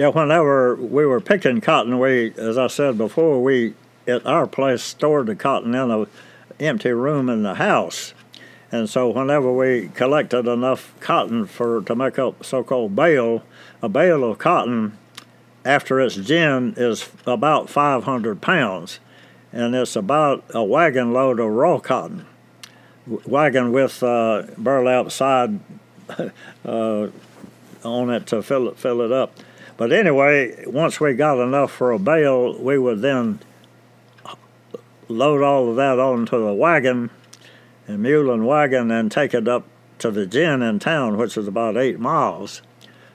Yeah, whenever we were picking cotton, we, as I said before, we at our place stored the cotton in a empty room in the house. And so whenever we collected enough cotton for to make up so-called bale, a bale of cotton after it's gin is about 500 pounds, and it's about a wagon load of raw cotton, wagon with uh, burlap side uh, on it to fill it fill it up. But anyway, once we got enough for a bale, we would then load all of that onto the wagon and mule and wagon and take it up to the gin in town, which is about eight miles.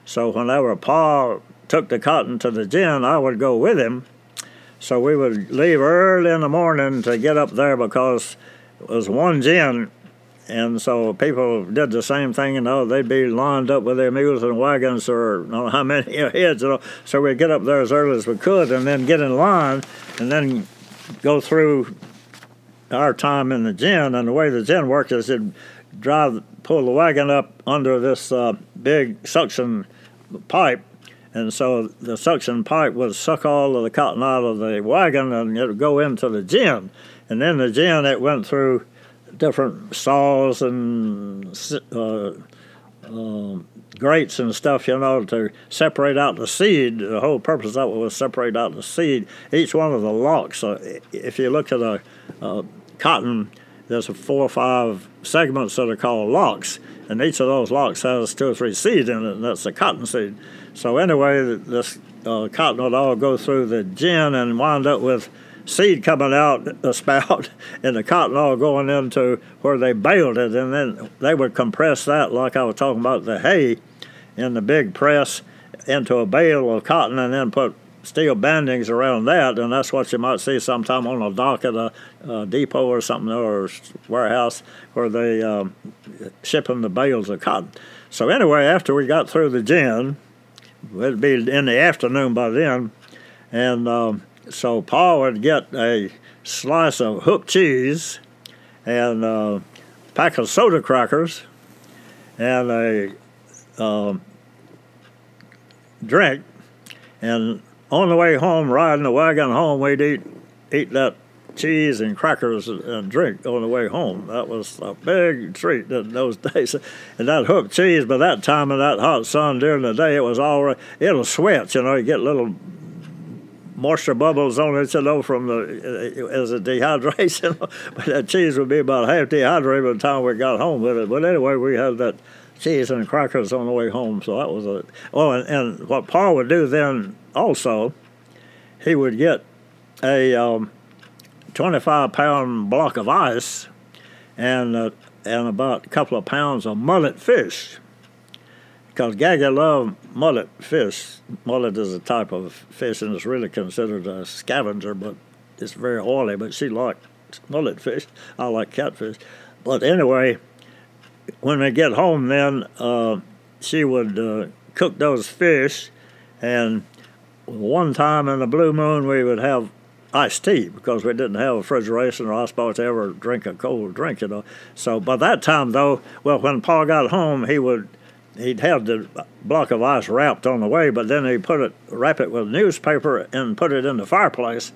So whenever Pa took the cotton to the gin, I would go with him. So we would leave early in the morning to get up there because it was one gin. And so people did the same thing, you know, they'd be lined up with their mules and wagons or don't know how many heads, you know. So we'd get up there as early as we could and then get in line and then go through our time in the gin, and the way the gin worked is it drive pull the wagon up under this uh, big suction pipe, and so the suction pipe would suck all of the cotton out of the wagon, and it would go into the gin, and then the gin it went through different saws and uh, uh, grates and stuff, you know, to separate out the seed. The whole purpose of it was separate out the seed. Each one of the locks. Uh, if you look at a, a cotton, there's four or five segments that are called locks, and each of those locks has two or three seeds in it, and that's the cotton seed. So anyway, this uh, cotton would all go through the gin and wind up with seed coming out the spout and the cotton all going into where they baled it, and then they would compress that like I was talking about the hay in the big press into a bale of cotton, and then put steel bandings around that, and that's what you might see sometime on a dock at a, a depot or something or warehouse where they um, shipping the bales of cotton. So anyway, after we got through the gin, it'd be in the afternoon by then, and um, so Pa would get a slice of hoop cheese and a pack of soda crackers and a um, drink. And on the way home, riding the wagon home, we'd eat eat that cheese and crackers and drink on the way home. That was a big treat in those days. And that hoop cheese, by that time in that hot sun during the day, it was already, it'll sweat, you know, you get little moisture bubbles on it, you know, from the as a dehydration. but that cheese would be about half dehydrated by the time we got home with it. But anyway, we had that cheese and crackers on the way home, so that was a. Oh, and, and what Pa would do then also, he would get a um, 25 pound block of ice and uh, and about a couple of pounds of mullet fish because Gaggy loved mullet fish. Mullet is a type of fish and it's really considered a scavenger, but it's very oily. But she liked mullet fish. I like catfish. But anyway, when we get home, then uh, she would uh, cook those fish, and one time in the blue moon we would have iced tea because we didn't have refrigeration or I suppose to ever drink a cold drink, you know. So by that time, though, well, when Pa got home, he would he'd have the block of ice wrapped on the way, but then he put it, wrap it with newspaper and put it in the fireplace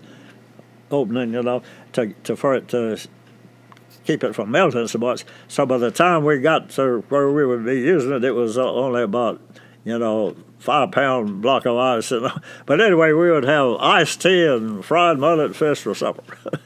opening, you know, to, to for it to keep it from melting so much. So by the time we got to where we would be using it, it was uh, only about, you know, five pound block of ice. You know? But anyway, we would have iced tea and fried mullet fish for supper.